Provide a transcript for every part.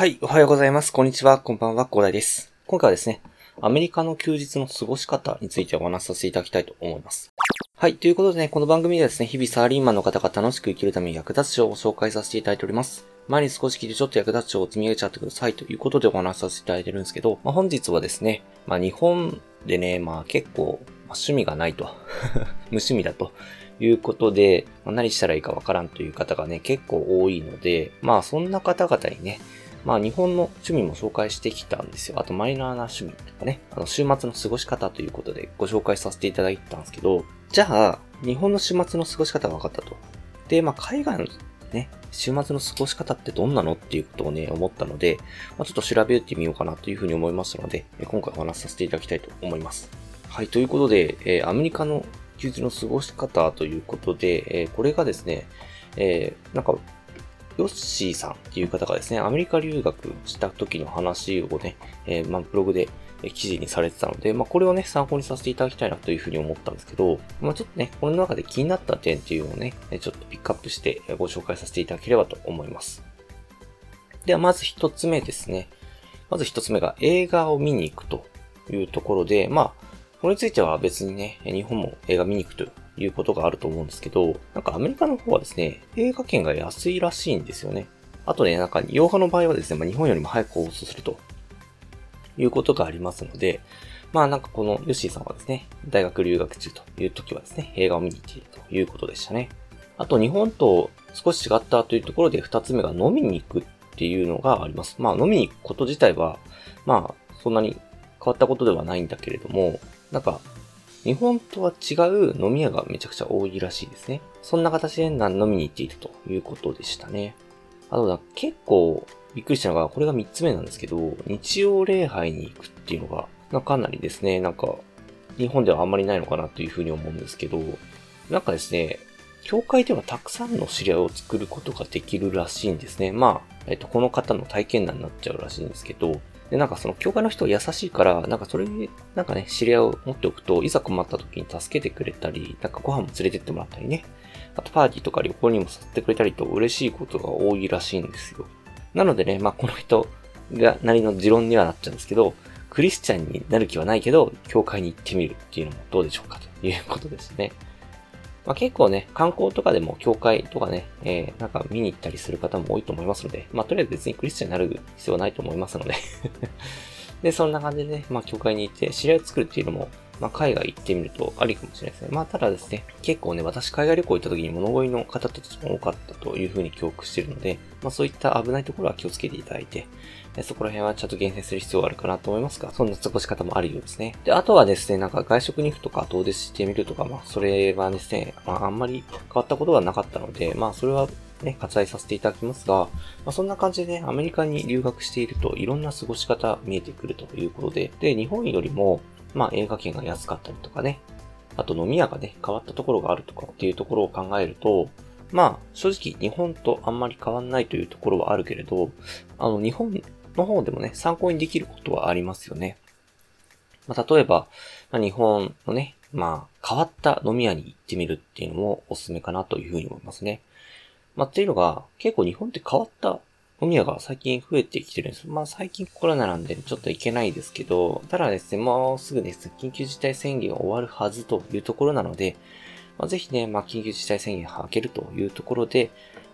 はい、おはようございます。こんにちは、こんばんは、広大です。今回はですね、アメリカの休日の過ごし方についてお話しさせていただきたいと思います。はい、ということでね、この番組ではですね、日々サラリーマンの方が楽しく生きるために役立つ情報を紹介させていただいております。前に少し聞いてちょっと役立つ情報を積み上げちゃってくださいということでお話しさせていただいてるんですけど、まあ、本日はですね、まあ日本でね、まあ結構、まあ趣味がないと。無趣味だと。いうことで、まあ何したらいいかわからんという方がね、結構多いので、まあそんな方々にね、まあ日本の趣味も紹介してきたんですよ。あとマイナーな趣味とかね、あの週末の過ごし方ということでご紹介させていただいたんですけど、じゃあ、日本の週末の過ごし方が分かったと。で、まあ海外のね、週末の過ごし方ってどんなのっていうことをね、思ったので、まあ、ちょっと調べてみようかなというふうに思いましたので、今回お話しさせていただきたいと思います。はい、ということで、えーアメリカの休日の過ごし方ということで、えーこれがですね、えーなんか、ヨッシーさんっていう方がですね、アメリカ留学した時の話をね、えーまあ、ブログで記事にされてたので、まあ、これをね、参考にさせていただきたいなというふうに思ったんですけど、まあ、ちょっとね、この中で気になった点っていうのをね、ちょっとピックアップしてご紹介させていただければと思います。では、まず一つ目ですね。まず一つ目が映画を見に行くというところで、まあ、これについては別にね、日本も映画見に行くということがあると思うんですけど、なんかアメリカの方はですね、映画券が安いらしいんですよね。あとね、なんか、洋画の場合はですね、まあ、日本よりも早く放送するということがありますので、まあなんかこのヨッシーさんはですね、大学留学中という時はですね、映画を見に行っているということでしたね。あと日本と少し違ったというところで二つ目が飲みに行くっていうのがあります。まあ飲みに行くこと自体は、まあそんなに変わったことではないんだけれども、なんか日本とは違う飲み屋がめちゃくちゃ多いらしいですね。そんな形で何飲みに行っているということでしたね。あとだ、結構びっくりしたのが、これが3つ目なんですけど、日曜礼拝に行くっていうのが、かなりですね、なんか、日本ではあんまりないのかなというふうに思うんですけど、なんかですね、教会ではたくさんの知り合いを作ることができるらしいんですね。まあ、えっと、この方の体験談になっちゃうらしいんですけど、で、なんかその教会の人が優しいから、なんかそれに、なんかね、知り合いを持っておくと、いざ困った時に助けてくれたり、なんかご飯も連れてってもらったりね、あとパーティーとか旅行にもさせてくれたりと嬉しいことが多いらしいんですよ。なのでね、まあこの人がなりの持論にはなっちゃうんですけど、クリスチャンになる気はないけど、教会に行ってみるっていうのもどうでしょうかということですね。まあ結構ね、観光とかでも教会とかね、えー、なんか見に行ったりする方も多いと思いますので、まあとりあえず別にクリスチャンになる必要はないと思いますので。で、そんな感じでね、まあ教会に行って知り合いを作るっていうのも、まあ、海外行ってみるとありかもしれないですね。まあ、ただですね、結構ね、私海外旅行行った時に物乞いの方たちも多かったというふうに記憶してるので、まあ、そういった危ないところは気をつけていただいて、そこら辺はちゃんと厳選する必要があるかなと思いますが、そんな過ごし方もあるようですね。で、あとはですね、なんか外食に行くとか遠出してみるとか、まあ、それはですね、まあ、あんまり変わったことがなかったので、まあ、それはね、割愛させていただきますが、まあ、そんな感じでね、アメリカに留学しているといろんな過ごし方見えてくるということで、で、日本よりも、まあ映画券が安かったりとかね、あと飲み屋がね、変わったところがあるとかっていうところを考えると、まあ正直日本とあんまり変わんないというところはあるけれど、あの日本の方でもね、参考にできることはありますよね。まあ例えば、まあ、日本のね、まあ変わった飲み屋に行ってみるっていうのもおすすめかなというふうに思いますね。まあっていうのが、結構日本って変わった飲み屋が最近増えてきてるんです。まあ最近コロナなんでちょっと行けないですけど、ただですね、もうすぐですね、緊急事態宣言が終わるはずというところなので、まあ、ぜひね、まあ緊急事態宣言を開けるというところで、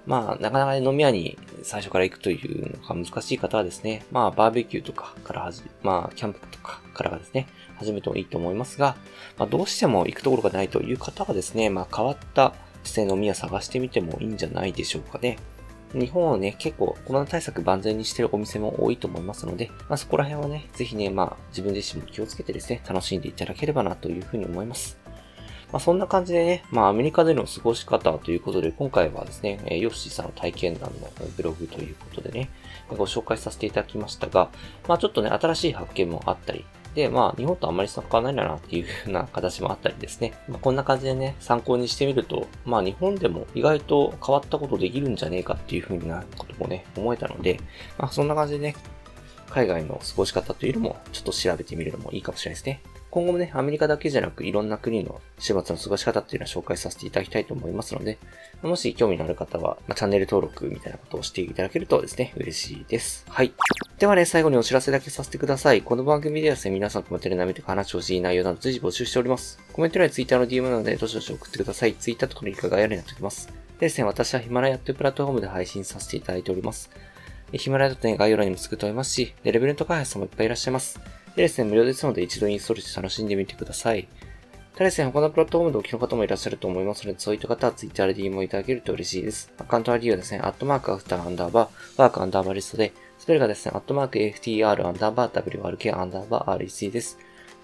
まあなかなかね飲み屋に最初から行くというのが難しい方はですね、まあバーベキューとかからはじ、まあキャンプとかからがですね、始めてもいいと思いますが、まあどうしても行くところがないという方はですね、まあ変わったですね、飲み屋探してみてもいいんじゃないでしょうかね。日本はね、結構コロナ対策万全にしてるお店も多いと思いますので、まあそこら辺はね、ぜひね、まあ自分自身も気をつけてですね、楽しんでいただければなというふうに思います。まあそんな感じでね、まあアメリカでの過ごし方ということで、今回はですね、ヨッシーさんの体験談のブログということでね、ご紹介させていただきましたが、まあちょっとね、新しい発見もあったり、で、まあ、日本とあんまり変わらないんだなっていう風な形もあったりですね。まあ、こんな感じでね、参考にしてみると、まあ、日本でも意外と変わったことできるんじゃねえかっていう風なこともね、思えたので、まあ、そんな感じでね、海外の過ごし方というのも、ちょっと調べてみるのもいいかもしれないですね。今後もね、アメリカだけじゃなくいろんな国の週末の過ごし方っていうのを紹介させていただきたいと思いますので、もし興味のある方は、まあ、チャンネル登録みたいなことをしていただけるとですね、嬉しいです。はい。ではね、最後にお知らせだけさせてください。この番組ではですね、皆さんコメントで舐めて話をしていい内容など随時募集しております。コメント欄は Twitter の DM なので、どしどし送ってください。Twitter とかのリンクが概要欄になっておきます。でですね、私はヒマラヤというプラットフォームで配信させていただいております。ヒマラヤとね、概要欄にも作っておりますし、レベルと開発さんもいっぱいいらっしゃいます。でですね、無料ですので一度インストールして楽しんでみてください。ただですね、他のプラットフォームでお聞きの方もいらっしゃると思いますので、そういった方は Twitter で DM をいただけると嬉しいです。アカウント ID はですね、アットマークアフターアンダーバー、ワークアンダーバーリストで、スペルがですね、アットマーク AFTR アンダーバー WRK アンダーバー REC です。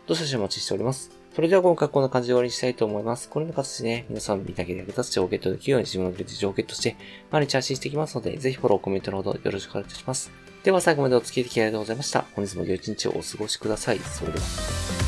どしどしお待ちしております。それでは今回こんな感じで終わりにしたいと思います。このような形でね、皆さん見ただけで役立つ情報をゲットできるように自分の事情をゲットして、毎日発信していきますので、ぜひフォロー、コメントのほどよろしくお願いいたします。では最後までお付き合いありがとうございました。本日も良い一日をお過ごしください。それでは。